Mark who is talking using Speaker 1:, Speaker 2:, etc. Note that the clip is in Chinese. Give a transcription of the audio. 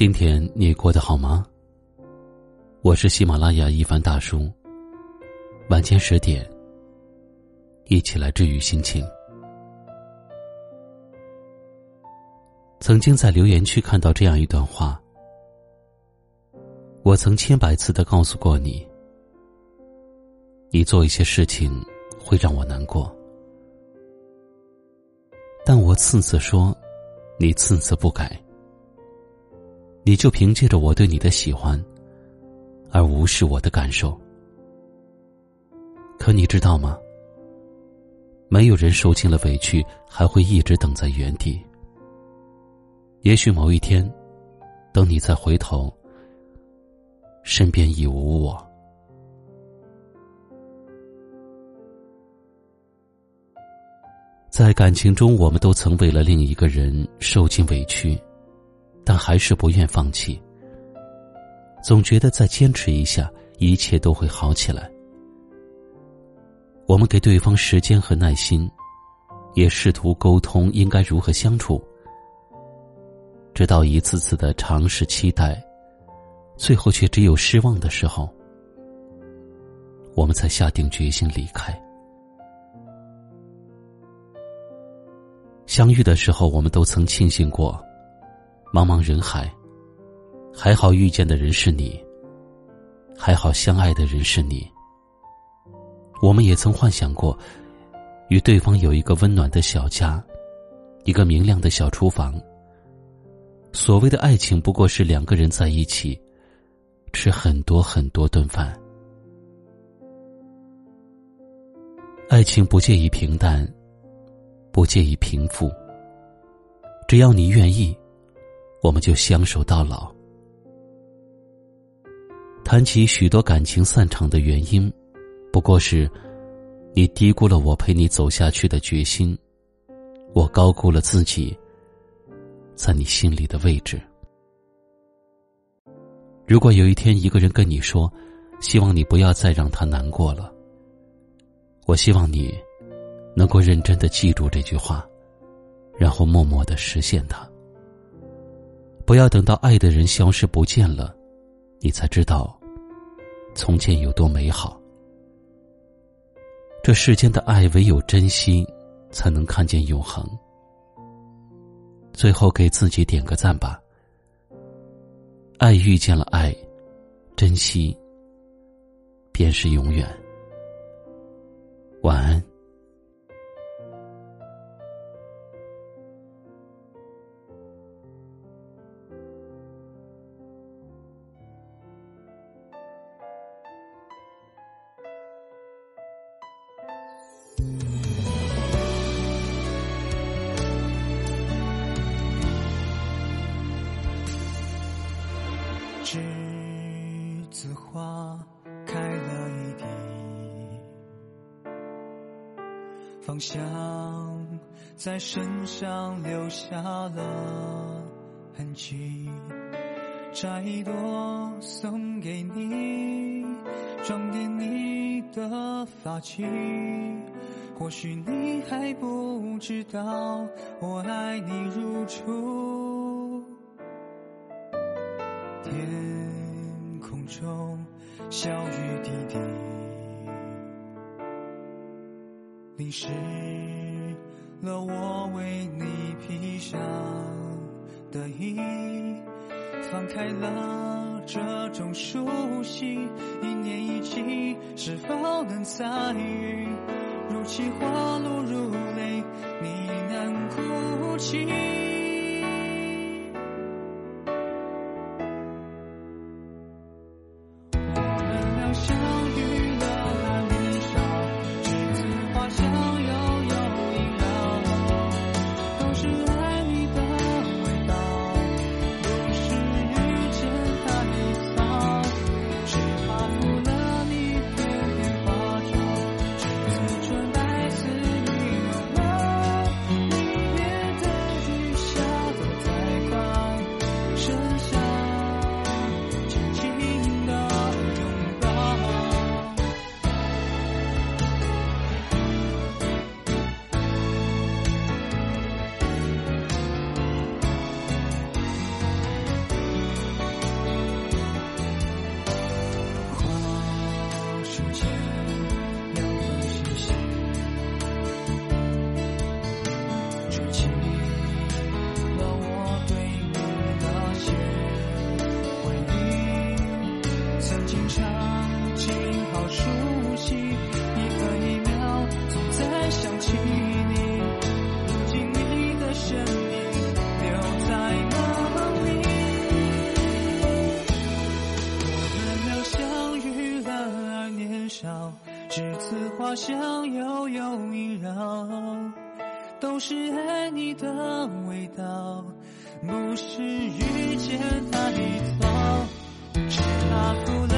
Speaker 1: 今天你过得好吗？我是喜马拉雅一凡大叔。晚间十点，一起来治愈心情。曾经在留言区看到这样一段话：我曾千百次的告诉过你，你做一些事情会让我难过，但我次次说，你次次不改。你就凭借着我对你的喜欢，而无视我的感受。可你知道吗？没有人受尽了委屈还会一直等在原地。也许某一天，等你再回头，身边已无我。在感情中，我们都曾为了另一个人受尽委屈。但还是不愿放弃，总觉得再坚持一下，一切都会好起来。我们给对方时间和耐心，也试图沟通应该如何相处，直到一次次的尝试期待，最后却只有失望的时候，我们才下定决心离开。相遇的时候，我们都曾庆幸过。茫茫人海，还好遇见的人是你，还好相爱的人是你。我们也曾幻想过，与对方有一个温暖的小家，一个明亮的小厨房。所谓的爱情，不过是两个人在一起，吃很多很多顿饭。爱情不介意平淡，不介意平复，只要你愿意。我们就相守到老。谈起许多感情散场的原因，不过是你低估了我陪你走下去的决心，我高估了自己在你心里的位置。如果有一天一个人跟你说，希望你不要再让他难过了，我希望你能够认真的记住这句话，然后默默的实现它。不要等到爱的人消失不见了，你才知道从前有多美好。这世间的爱，唯有珍惜，才能看见永恒。最后给自己点个赞吧。爱遇见了爱，珍惜便是永远。晚安。
Speaker 2: 栀子花开了一地，芳香在身上留下了痕迹。摘一朵送给你，装点你的发髻。或许你还不知道，我爱你如初。天空中小雨滴滴，淋湿了我为你披上的衣。放开了这种熟悉，一年一季，是否能参与？如期花落如泪，你难哭泣。此花香悠悠萦绕，都是爱你的味道，不是遇见太早。是他不。